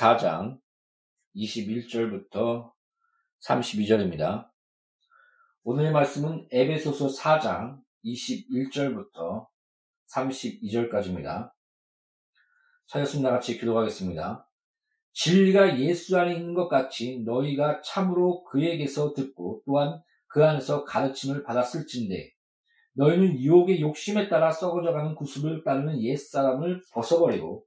4장 21절부터 32절입니다. 오늘의 말씀은 에베소서 4장 21절부터 32절까지입니다. 찾았습니다. 같이 기도하겠습니다. 진리가 예수 안에 있는 것 같이 너희가 참으로 그에게서 듣고 또한 그 안에서 가르침을 받았을진데 너희는 유혹의 욕심에 따라 썩어져가는 구습을 따르는 옛사람을 벗어버리고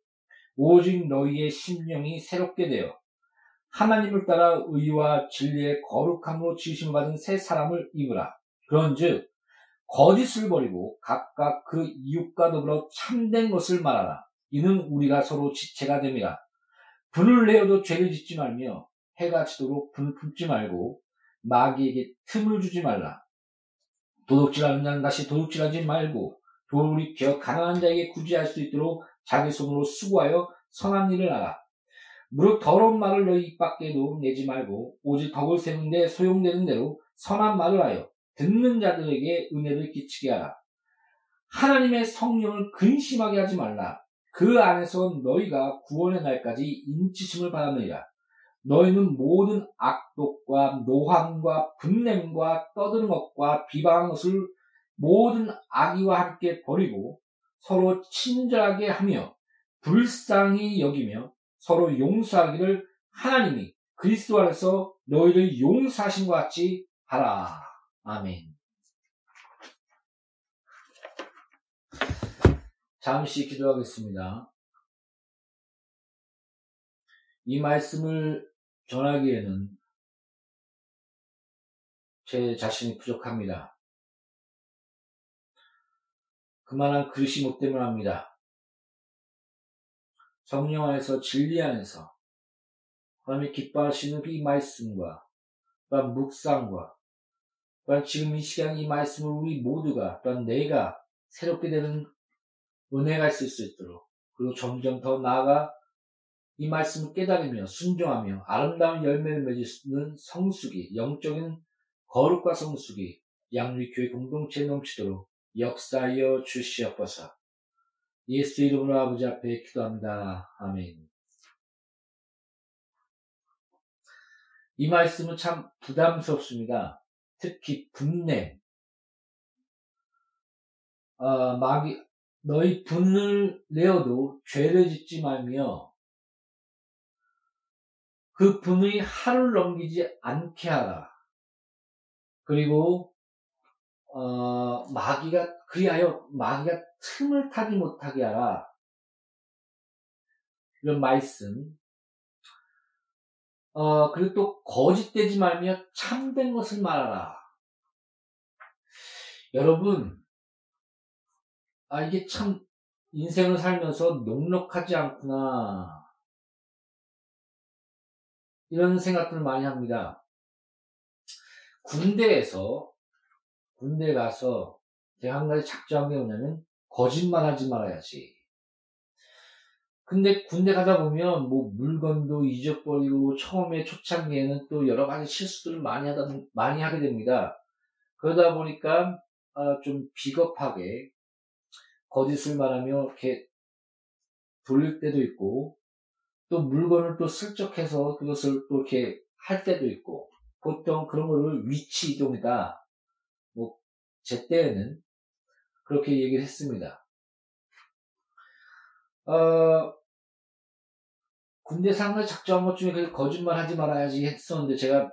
오직 너희의 심령이 새롭게 되어 하나님을 따라 의와 진리의 거룩함으로 지으심 받은 새 사람을 입으라. 그런즉 거짓을 버리고 각각 그 이웃과 더불어 참된 것을 말하라. 이는 우리가 서로 지체가 됨이라. 분을 내어도 죄를 짓지 말며 해가 지도록 분을 품지 말고 마귀에게 틈을 주지 말라. 도둑질하는 자는 다시 도둑질하지 말고 돌을 익혀 가난한 자에게 구제할 수 있도록 자기 손으로 수고하여 선한 일을 하라. 무릇 더러운 말을 너희 입 밖에도 내지 말고 오직 덕을 세우는데 소용되는 대로 선한 말을 하여 듣는 자들에게 은혜를 끼치게 하라. 하나님의 성령을 근심하게 하지 말라. 그 안에서 너희가 구원의 날까지 인치심을 받았느니라. 너희는 모든 악독과 노함과 분냄과 떠드는 것과 비방한 것을 모든 악의와 함께 버리고 서로 친절하게 하며 불쌍히 여기며 서로 용서하기를 하나님이 그리스도 안에서 너희를 용서하신 것 같이 하라. 아멘. 잠시 기도하겠습니다. 이 말씀을 전하기에는 제 자신이 부족합니다. 그만한 그릇이 못 되면 합니다. 성령 안에서 진리 안에서 하나님이 기뻐하시는 이 말씀과 또한 묵상과 또한 지금 이 시간 이 말씀을 우리 모두가 또한 내가 새롭게 되는 은혜가 있을 수 있도록 그리고 점점 더 나아가 이 말씀을 깨달으며 순종하며 아름다운 열매를 맺는 성숙이 영적인 거룩과 성숙이 양리교회 공동체에 넘치도록 역사하여 주시옵소서. 예수 이름으로 아버지 앞에 기도합니다. 아멘. 이 말씀은 참 부담스럽습니다. 특히 분냄. 어, 마귀, 너희 분을 내어도 죄를 짓지 말며 그 분의 하루를 넘기지 않게 하라. 그리고 어, 마귀가 그리하여 마귀가 틈을 타지 못하게 하라. 이런 말씀. 어, 그리고 또 거짓되지 말며 참된 것을 말하라. 여러분, 아 이게 참 인생을 살면서 녹록하지 않구나. 이런 생각들을 많이 합니다. 군대에서, 군대 가서 제가 한 가지 작정한 게 뭐냐면, 거짓말 하지 말아야지. 근데 군대 가다 보면 뭐 물건도 잊어버리고 처음에 초창기에는 또 여러 가지 실수들을 많이 하다 많이 하게 됩니다. 그러다 보니까 아, 좀 비겁하게 거짓을 말하며 이렇게 돌릴 때도 있고 또 물건을 또 슬쩍 해서 그것을 또 이렇게 할 때도 있고 보통 그런 거를 위치 이동이다. 뭐제 때에는 그렇게 얘기를 했습니다. 어, 군대 상을 작정한 것 중에 거짓말 하지 말아야지 했었는데 제가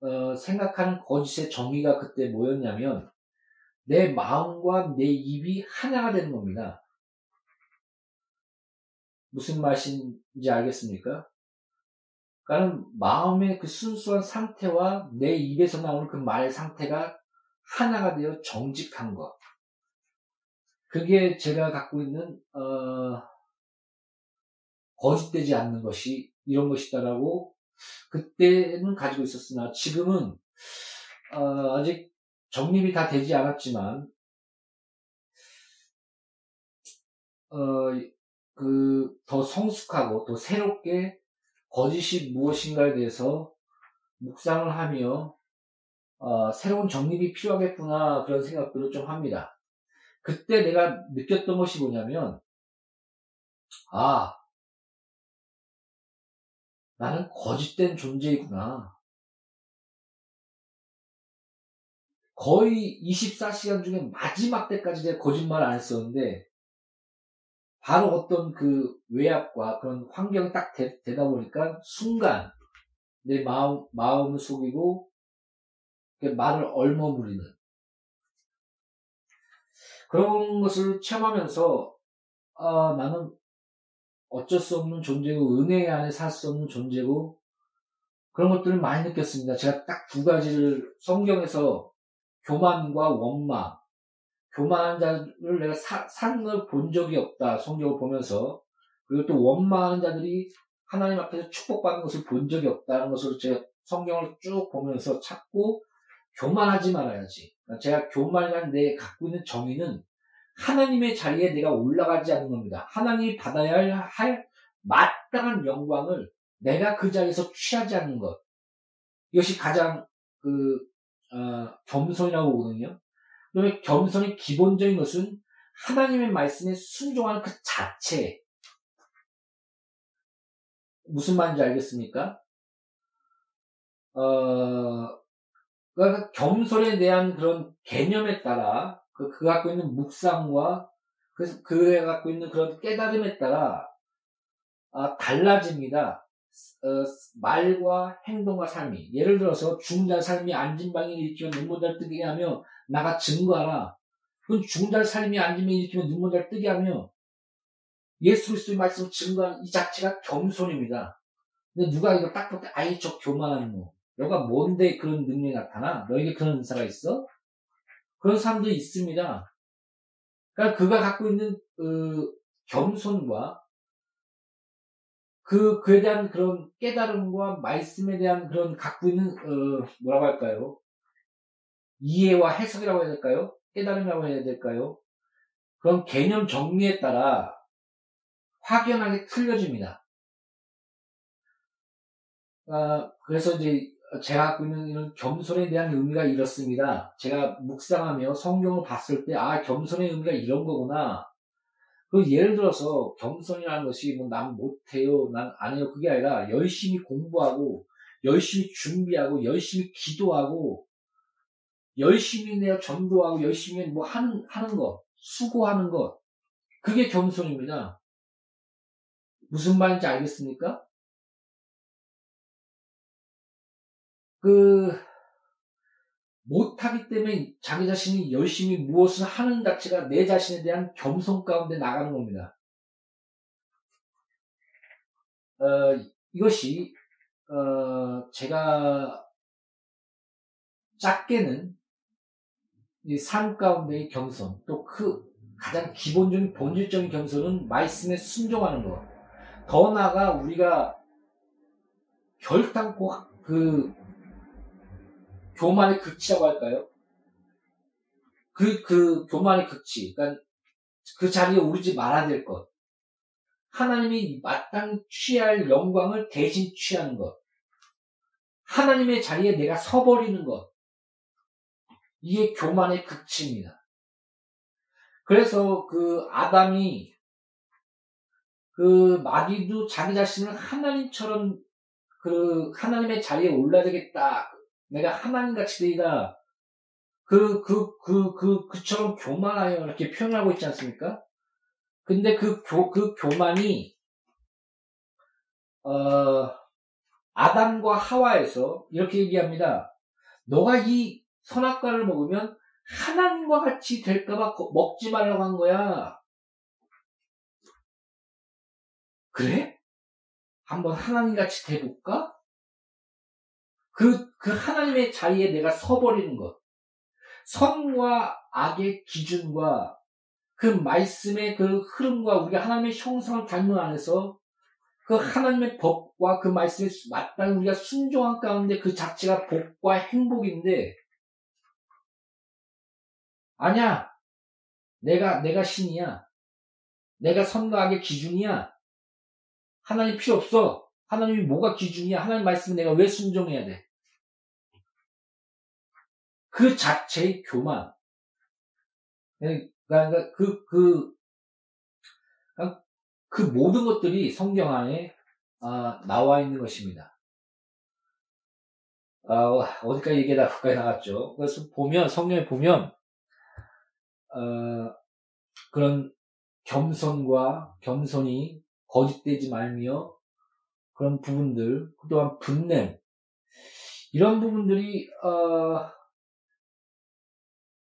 어, 생각하는 거짓의 정의가 그때 뭐였냐면 내 마음과 내 입이 하나가 되는 겁니다. 무슨 말인지 알겠습니까? 그러니까 마음의 그 순수한 상태와 내 입에서 나오는 그 말 상태가 하나가 되어 정직한 것. 그게 제가 갖고 있는 어, 거짓되지 않는 것이 이런 것이다라고 그때는 가지고 있었으나 지금은 어, 아직 정립이 다 되지 않았지만 어, 그 더 성숙하고 더 새롭게 거짓이 무엇인가에 대해서 묵상을 하며 어, 새로운 정립이 필요하겠구나 그런 생각들을 좀 합니다. 그때 내가 느꼈던 것이 뭐냐면 아, 나는 거짓된 존재이구나. 거의 24시간 중에 마지막 때까지 내가 거짓말 안 했었는데, 바로 어떤 그 외압과 그런 환경이 딱 되, 다 보니까 순간 내 마음, 마음을 속이고 말을 얼머무리는 그런 것을 체험하면서 아, 나는 어쩔 수 없는 존재고 은혜 안에 살 수 없는 존재고 그런 것들을 많이 느꼈습니다. 제가 딱 두 가지를 성경에서 교만과 원망, 교만한 자를 내가 사, 사는 걸 본 적이 없다. 성경을 보면서 그리고 또 원망하는 자들이 하나님 앞에서 축복받는 것을 본 적이 없다는 것을 제가 성경을 쭉 보면서 찾고 교만하지 말아야지. 제가 교만이란 내 갖고 있는 정의는 하나님의 자리에 내가 올라가지 않는 겁니다. 하나님이 받아야 할 마땅한 영광을 내가 그 자리에서 취하지 않는 것. 이것이 가장 그 어, 겸손이라고 보거든요. 그러면 겸손의 기본적인 것은 하나님의 말씀에 순종하는 그 자체. 무슨 말인지 알겠습니까? 어, 그러니까 겸손에 대한 그런 개념에 따라 그, 그 갖고 있는 묵상과 그래서 그에 갖고 있는 그런 깨달음에 따라 아, 달라집니다. 어, 말과 행동과 삶이 예를 들어서 중자 삶이 앉은방에 일으키면 눈물잘 뜨게 하며 나가 증거하라. 그건 중자 삶이 앉으면 일으키면 눈물잘 뜨게 하며 예수 그리스도의 말씀 증거하는 이 자체가 겸손입니다. 근데 누가 이거 딱 볼 때 아이 저 교만한 놈. 너가 뭔데 그런 능력이 나타나? 너에게 그런 은사가 있어? 그런 사람들이 있습니다. 그러니까 그가 갖고 있는 그 겸손과 그 그에 대한 그런 깨달음과 말씀에 대한 그런 갖고 있는 어, 뭐라고 할까요? 이해와 해석이라고 해야 될까요? 깨달음이라고 해야 될까요? 그런 개념 정리에 따라 확연하게 틀려집니다. 아, 그래서 이제 제가 갖고 있는 이런 겸손에 대한 의미가 이렇습니다. 제가 묵상하며 성경을 봤을 때, 아, 겸손의 의미가 이런 거구나. 그 예를 들어서 겸손이라는 것이 뭐 난 못해요, 난 안 해요. 그게 아니라 열심히 공부하고, 열심히 준비하고, 열심히 기도하고, 열심히 내가 전도하고, 열심히 뭐 하는, 하는 것, 수고하는 것. 그게 겸손입니다. 무슨 말인지 알겠습니까? 그 못하기 때문에 자기 자신이 열심히 무엇을 하는 자체가 내 자신에 대한 겸손 가운데 나가는 겁니다. 어, 이것이 어, 제가 작게는 삶 가운데의 겸손, 또 그 가장 기본적인 본질적인 겸손은 말씀에 순종하는 것. 더 나아가 우리가 결단코 그 교만의 극치라고 할까요? 그, 그 교만의 극치. 그러니까 그 자리에 오르지 말아야 될 것. 하나님이 마땅히 취할 영광을 대신 취하는 것. 하나님의 자리에 내가 서버리는 것. 이게 교만의 극치입니다. 그래서 그 아담이 그 마귀도 자기 자신을 하나님처럼 그 하나님의 자리에 올라야 되겠다. 내가 하나님같이 되이다. 그, 그, 그, 그, 그처럼 교만하여 이렇게 표현하고 있지 않습니까? 근데 그 교, 그 교만이, 어, 아담과 하와에서 이렇게 얘기합니다. 너가 이 선악과를 먹으면 하나님과 같이 될까봐 먹지 말라고 한 거야. 그래? 한번 하나님 같이 돼볼까? 그, 그 하나님의 자리에 내가 서버리는 것. 선과 악의 기준과 그 말씀의 그 흐름과 우리가 하나님의 형상을 닮은 안에서 그 하나님의 법과 그 말씀에 마땅히 우리가 순종한 가운데 그 자체가 복과 행복인데 아니야. 내가 내가 신이야. 내가 선과 악의 기준이야. 하나님 필요 없어. 하나님이 뭐가 기준이야? 하나님 말씀에 내가 왜 순종해야 돼? 그 자체의 교만. 그러니까 그, 그, 그 모든 것들이 성경 안에 아, 나와 있는 것입니다. 아, 어디까지 얘기가 가까이 나갔죠. 그래서 보면 성경에 보면 어, 그런 겸손과 겸손이 거짓되지 말며 그런 부분들, 또한 분냄 이런 부분들이 어,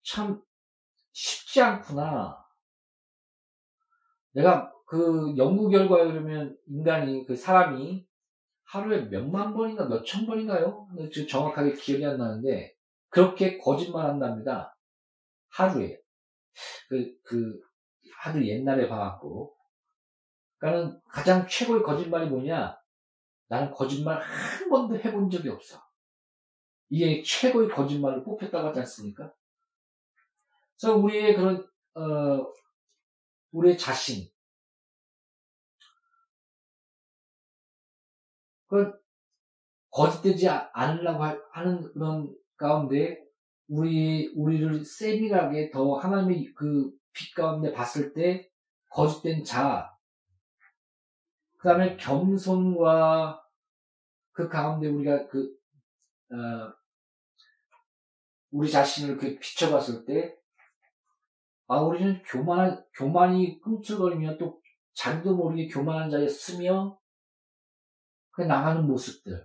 참 쉽지 않구나. 내가 그 연구 결과에 그러면 인간이 그 사람이 하루에 몇만 번인가 몇천 번인가요? 정확하게 기억이 안 나는데 그렇게 거짓말 한답니다. 하루에. 그, 그, 하도 옛날에 봐갖고. 그러니까는 가장 최고의 거짓말이 뭐냐? 나는 거짓말 한 번도 해본 적이 없어. 이게 최고의 거짓말을 뽑혔다고 하지 않습니까? 그래서 우리의 그런, 어, 우리의 자신. 그, 거짓되지 않으려고 하는 그런 가운데, 우리, 우리를 세밀하게 더 하나님의 그 빛 가운데 봤을 때, 거짓된 자, 그 다음에 겸손과 그 가운데 우리가 그, 어, 우리 자신을 그 비춰봤을 때, 아, 우리는 교만, 교만이 꿈틀거리며 또 자기도 모르게 교만한 자리에 쓰며 그 나가는 모습들.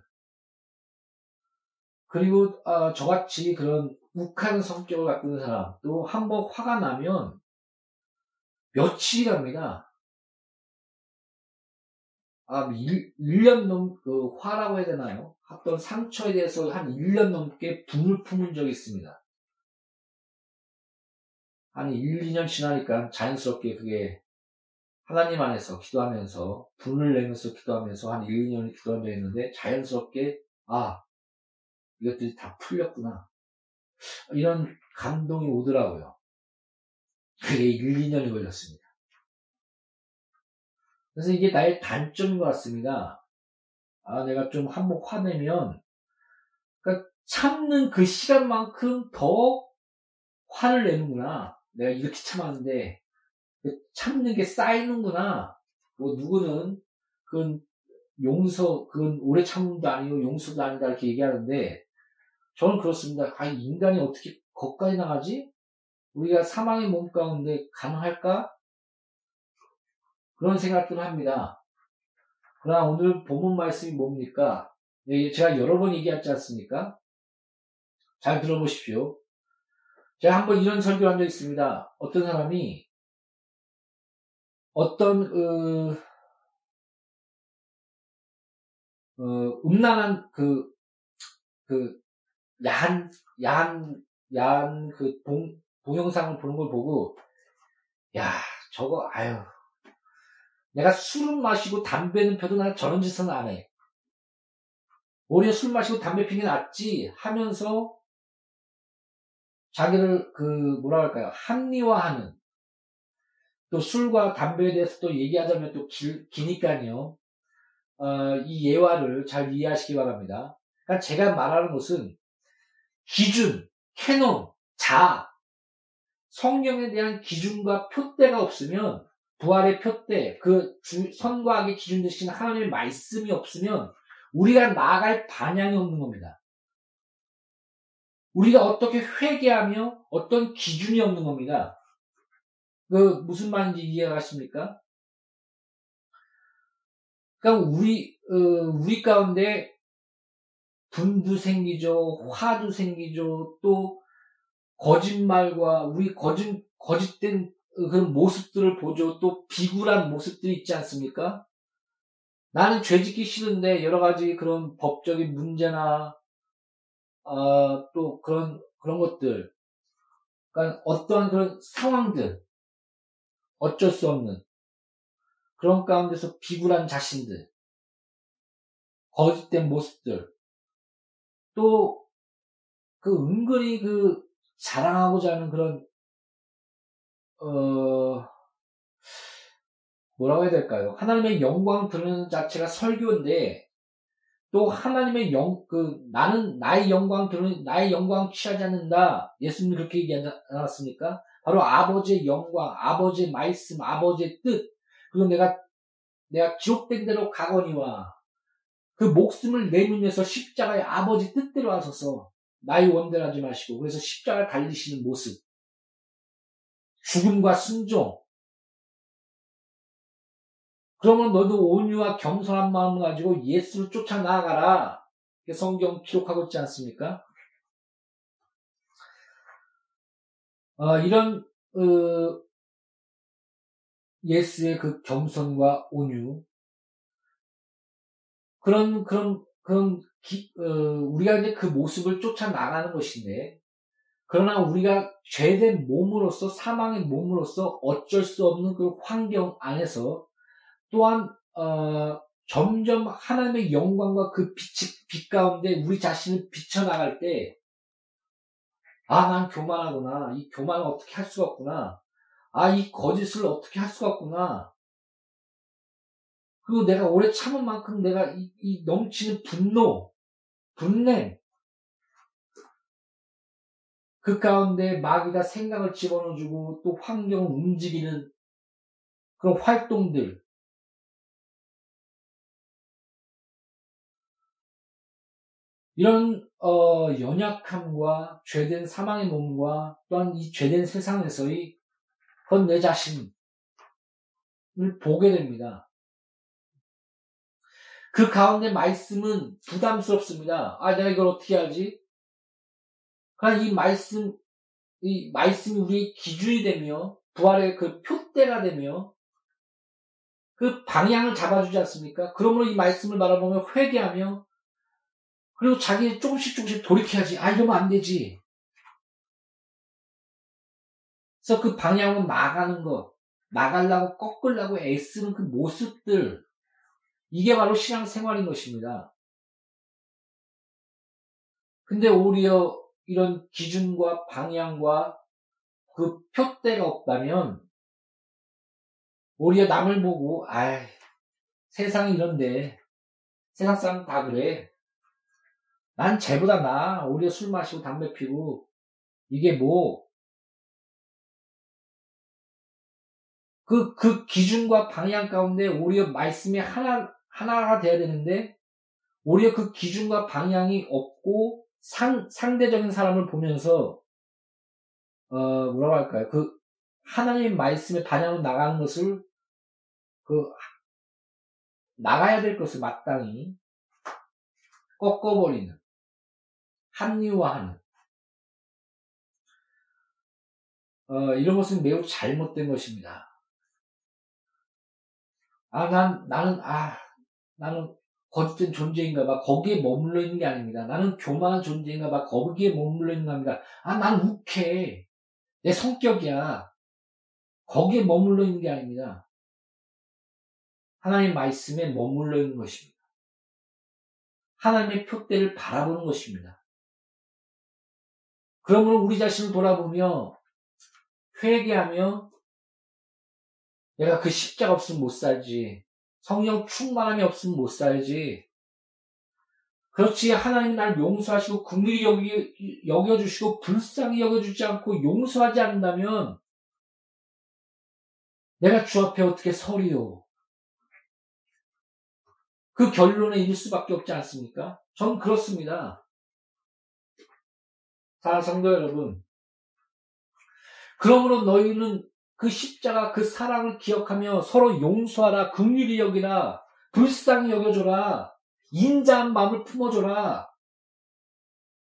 그리고 어, 저같이 그런 욱한 성격을 갖고 있는 사람 또 한 번 화가 나면 며칠이 갑니다. 아, 1, 1년 넘, 그, 화라고 해야 되나요? 어떤 상처에 대해서 한 1년 넘게 분을 품은 적이 있습니다. 한 1, 2년 지나니까 자연스럽게 그게 하나님 안에서 기도하면서 분을 내면서 기도하면서 한 1, 2년을 기도하며 했는데 자연스럽게 아 이것들이 다 풀렸구나 이런 감동이 오더라고요. 그게 1, 2년이 걸렸습니다. 그래서 이게 나의 단점인 것 같습니다. 아 내가 좀 한번 화내면 그러니까 참는 그 시간만큼 더 화를 내는구나. 내가 이렇게 참았는데 참는 게 쌓이는구나. 뭐 누구는 그건 용서, 그건 오래 참음도 아니고 용서도 아니다 이렇게 얘기하는데 저는 그렇습니다. 아, 인간이 어떻게 거기까지 나가지? 우리가 사망의 몸 가운데 가능할까? 그런 생각들을 합니다. 그러나 오늘 본문 말씀이 뭡니까? 예, 제가 여러 번 얘기했지 않습니까? 잘 들어보십시오. 제가 한번 이런 설교를 한 적이 있습니다. 어떤 사람이 어떤 어, 어, 음란한 그, 그, 야한, 야한, 야한 그 동, 동영상을 보는 걸 보고, 야, 저거, 아유. 내가 술은 마시고 담배는 펴도 난 저런 짓은 안 해. 오히려 술 마시고 담배 피는 게 낫지 하면서 자기를 그 뭐라 할까요 합리화하는 또 술과 담배에 대해서 또 얘기하자면 또 길, 기니까요 어, 이 예화를 잘 이해하시기 바랍니다. 그러니까 제가 말하는 것은 기준, 캐논, 자, 성경에 대한 기준과 표대가 없으면 부활의 표대, 그 주, 선과 악의 기준 대신 하나님의 말씀이 없으면 우리가 나아갈 반향이 없는 겁니다. 우리가 어떻게 회개하며 어떤 기준이 없는 겁니다. 그 무슨 말인지 이해가십니까? 그러니까 우리 어, 우리 가운데 분도 생기죠, 화도 생기죠, 또 거짓말과 우리 거짓 거짓된 그런 모습들을 보죠. 또 비굴한 모습들이 있지 않습니까? 나는 죄짓기 싫은데 여러 가지 그런 법적인 문제나 어, 또 그런 그런 것들, 그러니까 어떠한 그런 상황들 어쩔 수 없는 그런 가운데서 비굴한 자신들, 거짓된 모습들, 또 그 은근히 그 자랑하고자 하는 그런 어 뭐라고 해야 될까요? 하나님의 영광 드러내는 자체가 설교인데 또 하나님의 영, 그, 나는 나의 영광 드러내, 나의 영광 취하지 않는다. 예수님이 그렇게 얘기하지 않았습니까? 바로 아버지의 영광, 아버지의 말씀, 아버지의 뜻, 그리고 내가 내가 기록된 대로 가거니와 그 목숨을 내놓으면서 십자가의 아버지 뜻대로 하소서 나의 원대로 하지 마시고 그래서 십자가 달리시는 모습 죽음과 순종 그러면 너도 온유와 겸손한 마음을 가지고 예수를 쫓아 나아가라. 성경 기록하고 있지 않습니까? 어, 이런 어, 예수의 그 겸손과 온유 그런 그런 그런 기, 어, 우리가 이제 그 모습을 쫓아 나가는 것인데 그러나 우리가 죄된 몸으로서 사망의 몸으로서 어쩔 수 없는 그 환경 안에서 또한 어, 점점 하나님의 영광과 그 빛, 빛 가운데 우리 자신을 비춰나갈 때, 아, 난 교만하구나. 이 교만을 어떻게 할 수가 없구나. 아, 이 거짓을 어떻게 할 수가 없구나. 그리고 내가 오래 참은 만큼 내가 이, 이 넘치는 분노, 분냄, 그 가운데 마귀가 생각을 집어넣어주고 또 환경을 움직이는 그런 활동들, 이런 어, 연약함과 죄된 사망의 몸과 또한 이 죄된 세상에서의 그건 내 자신을 보게 됩니다. 그 가운데 말씀은 부담스럽습니다. 아, 내가 이걸 어떻게 하지? 그러나 이 말씀, 이 말씀이 우리의 기준이 되며, 부활의 그 표대가 되며, 그 방향을 잡아주지 않습니까? 그러므로 이 말씀을 바라보며 회개하며, 그리고 자기 조금씩 조금씩 돌이켜야지. 아, 이러면 안 되지. 그래서 그 방향으로 나가는 것, 나가려고 꺾으려고 애쓰는 그 모습들, 이게 바로 신앙생활인 것입니다. 근데 오히려 이런 기준과 방향과 그 표대가 없다면, 오히려 남을 보고, 아 세상이 이런데, 세상 사람 다 그래. 난 쟤보다 나. 오히려 술 마시고 담배 피고. 이게 뭐. 그, 그 기준과 방향 가운데 오히려 말씀이 하나, 하나가 돼야 되는데, 오히려 그 기준과 방향이 없고, 상, 상대적인 사람을 보면서, 어, 뭐라고 할까요? 그, 하나님 말씀의 반영으로 나가는 것을, 그, 나가야 될 것을 마땅히 꺾어버리는. 합리화하는 어, 이런 것은 매우 잘못된 것입니다. 아, 난, 나는, 아, 나는 거짓된 존재인가 봐. 거기에 머물러 있는 게 아닙니다. 나는 교만한 존재인가 봐. 거기에 머물러 있는 겁니다. 아, 난 욱해. 내 성격이야. 거기에 머물러 있는 게 아닙니다. 하나님 말씀에 머물러 있는 것입니다. 하나님의 표대를 바라보는 것입니다. 그러므로 우리 자신을 돌아보며 회개하며 내가 그 십자가 없으면 못 살지. 성령 충만함이 없으면 못 살지. 그렇지 하나님 날 용서하시고 긍휼히 여기, 여겨주시고 불쌍히 여겨주지 않고 용서하지 않는다면 내가 주 앞에 어떻게 서리요? 그 결론에 이를 수밖에 없지 않습니까? 전 그렇습니다. 사랑 성도 여러분. 그러므로 너희는 그 십자가 그 사랑을 기억하며 서로 용서하라, 긍휼히 여기라, 불쌍히 여겨줘라, 인자한 마음을 품어줘라.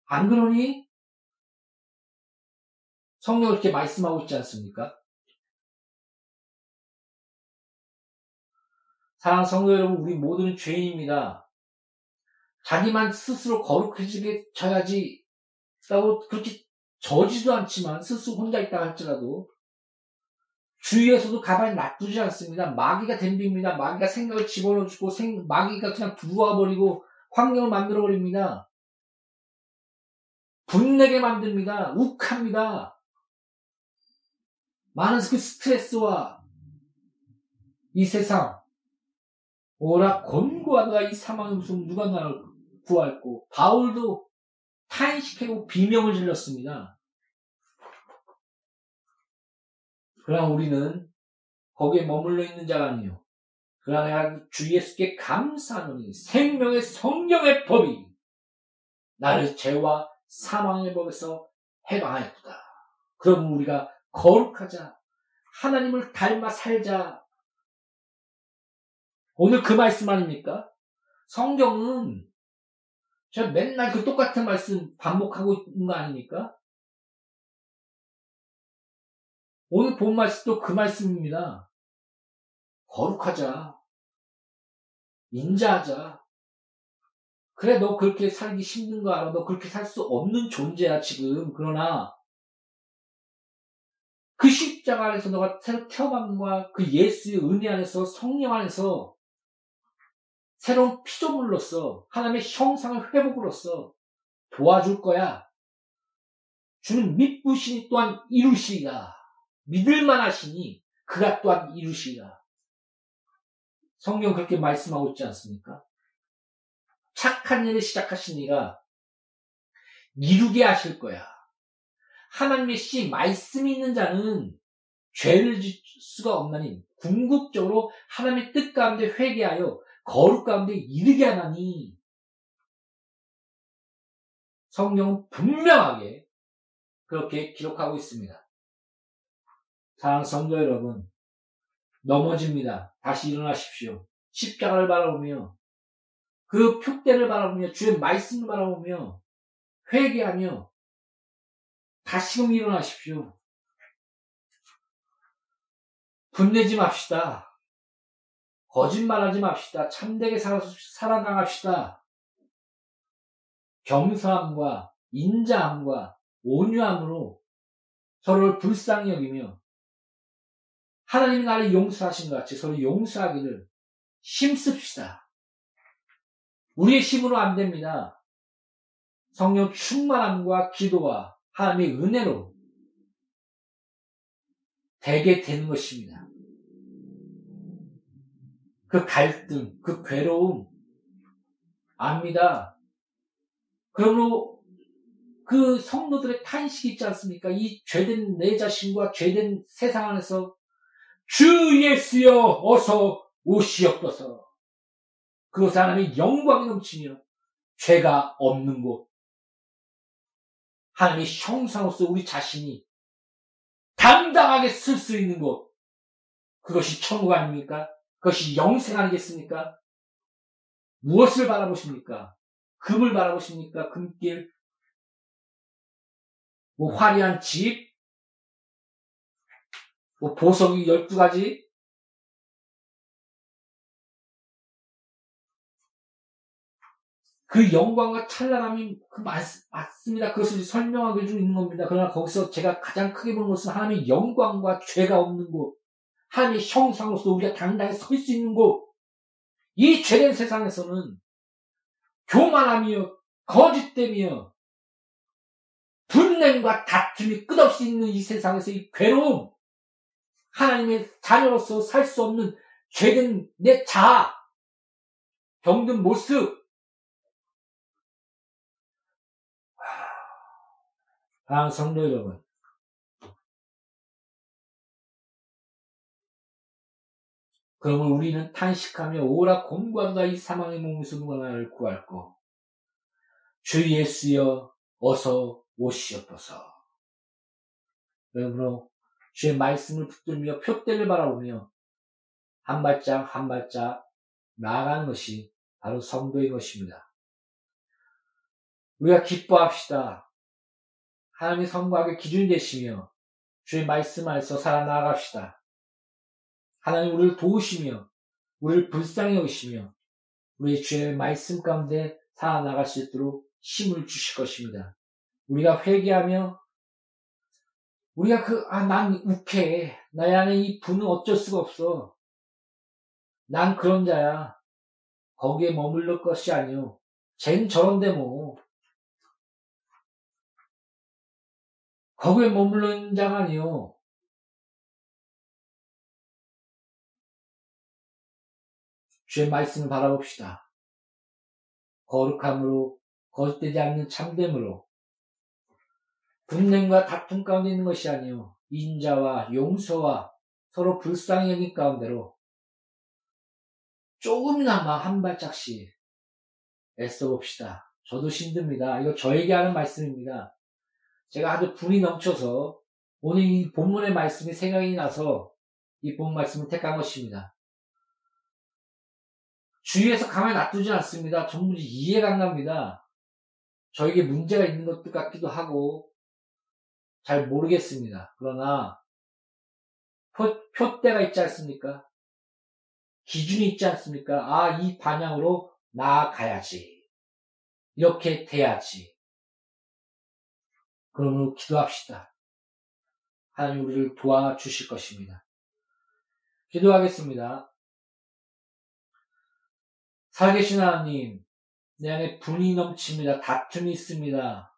안 그러니? 성령 이렇게 말씀하고 있지 않습니까? 사랑 성도 여러분, 우리 모두는 죄인입니다. 자기만 스스로 거룩해지게 쳐야지 라고 그렇게 저지도 않지만 스스로 혼자 있다 할지라도 주위에서도 가만히 놔두지 않습니다. 마귀가 덤빕니다. 마귀가 생각을 집어넣어주고 생, 마귀가 그냥 들어와버리고 환경을 만들어버립니다. 분내게 만듭니다. 욱합니다. 많은 그 스트레스와 이 세상 오라 권고하다가 이 사망의 무슨 누가 나를 구할고 바울도 타인시키고 비명을 질렀습니다. 그러나 우리는 거기에 머물러 있는 자가 아니요. 그러나 내가 주 예수께 감사하노니 생명의 성령의 법이 나를 죄와 사망의 법에서 해방하였다. 그럼 우리가 거룩하자. 하나님을 닮아 살자. 오늘 그 말씀 아닙니까? 성경은 제가 맨날 그 똑같은 말씀 반복하고 있는 거 아닙니까? 오늘 본 말씀도 그 말씀입니다. 거룩하자. 인자하자. 그래, 너 그렇게 살기 힘든 거 알아. 너 그렇게 살 수 없는 존재야, 지금. 그러나, 그 십자가 안에서 너가 새로 태어남과 그 예수의 은혜 안에서 성령 안에서 새로운 피조물로서 하나님의 형상을 회복으로써 도와줄 거야. 주는 믿부시니 또한 이루시리라. 믿을만 하시니 그가 또한 이루시리라. 성경 그렇게 말씀하고 있지 않습니까? 착한 일을 시작하신 이가 이루게 하실 거야. 하나님의 씨 말씀이 있는 자는 죄를 질 수가 없나니 궁극적으로 하나님의 뜻 가운데 회개하여 거룩 가운데 이르게 하나니 성경은 분명하게 그렇게 기록하고 있습니다. 사랑하는 성도 여러분, 넘어집니다. 다시 일어나십시오. 십자가를 바라보며 그 표대를 바라보며 주의 말씀을 바라보며 회개하며 다시금 일어나십시오. 분내지 맙시다. 거짓말하지 맙시다. 참되게 살아, 살아나갑시다. 겸손함과 인자함과 온유함으로 서로를 불쌍히 여기며 하나님 나를 용서하신 것 같이 서로 용서하기를 힘씁시다. 우리의 힘으로 안 됩니다. 성령 충만함과 기도와 하나님의 은혜로 되게 되는 것입니다. 그 갈등, 그 괴로움, 압니다. 그러므로 그 성도들의 탄식이 있지 않습니까? 이 죄된 내 자신과 죄된 세상 안에서 주 예수여 어서 오시옵소서. 그곳에 하나님의 영광이 넘치며 죄가 없는 곳. 하나님의 형상으로서 우리 자신이 당당하게 쓸 수 있는 곳. 그것이 천국 아닙니까? 그것이 영생 아니겠습니까? 무엇을 바라보십니까? 금을 바라보십니까? 금길? 뭐 화려한 집? 뭐 보석이 12가지? 그 영광과 찬란함이 그 맞, 맞습니다. 그것을 설명하고 있는 겁니다. 그러나 거기서 제가 가장 크게 보는 것은 하나님의 영광과 죄가 없는 곳, 하나님의 형상으로서 우리가 당당히 설수 있는 곳, 이 죄된 세상에서는 교만함이요, 거짓됨이요, 분냄과 다툼이 끝없이 있는 이 세상에서 이 괴로움, 하나님의 자녀로서 살 수 없는 죄된 내 자아, 병든 모습, 아, 성도 여러분. 그러면 우리는 탄식하며 오라 곰과가 이 사망의 몸에서 나를 구할고 주 예수여 어서 오시옵소서. 그러므로 주의 말씀을 붙들며 표대를 바라보며 한 발짝 한 발짝 나아가는 것이 바로 성도의 것입니다. 우리가 기뻐합시다. 하나님의 성과학의 기준이 되시며 주의 말씀 안에서 살아나갑시다. 하나님 우리를 도우시며 우리를 불쌍히 여기시며 우리의 주의 말씀 가운데 살아나갈 수 있도록 힘을 주실 것입니다. 우리가 회개하며 우리가 그, 아, 난 욱해. 나의 안에 이 분은 어쩔 수가 없어. 난 그런 자야. 거기에 머물러 것이 아니오. 쟨 저런데 뭐. 거기에 머물는 자가 아니오. 주의 말씀을 바라봅시다. 거룩함으로, 거짓되지 않는 참됨으로, 분냄과 다툼 가운데 있는 것이 아니오 인자와 용서와 서로 불쌍히 여긴 가운데로 조금이나마 한 발짝씩 애써 봅시다. 저도 힘듭니다. 이거 저에게 하는 말씀입니다. 제가 아주 분이 넘쳐서 오늘 이 본문의 말씀이 생각이 나서 이 본 말씀을 택한 것입니다. 주위에서 가만히 놔두지 않습니다. 전부 이해가 안 갑니다. 저에게 문제가 있는 것도 같기도 하고 잘 모르겠습니다. 그러나 표, 표대가 있지 않습니까? 기준이 있지 않습니까? 아, 이 방향으로 나아가야지. 이렇게 돼야지. 그러므로 기도합시다. 하나님 우리를 도와주실 것입니다. 기도하겠습니다. 살계신 하나님, 내 안에 분이 넘칩니다. 다툼이 있습니다.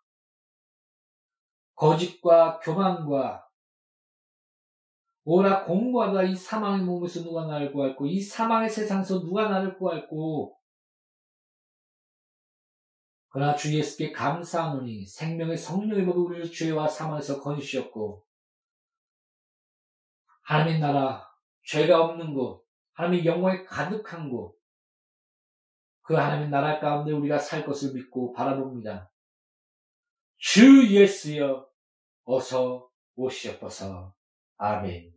거짓과 교만과 오라 공부하다 이 사망의 몸에서 누가 나를 구할고 이 사망의 세상에서 누가 나를 구할고 그러나 주 예수께 감사하노니 생명의 성령의 법이 우리를 죄와 사망에서 건지셨고 하나님의 나라 죄가 없는 곳 하나님의 영광에 가득한 곳 그 하나님의 나라 가운데 우리가 살 것을 믿고 바라봅니다. 주 예수여 어서 오시옵소서. 아멘.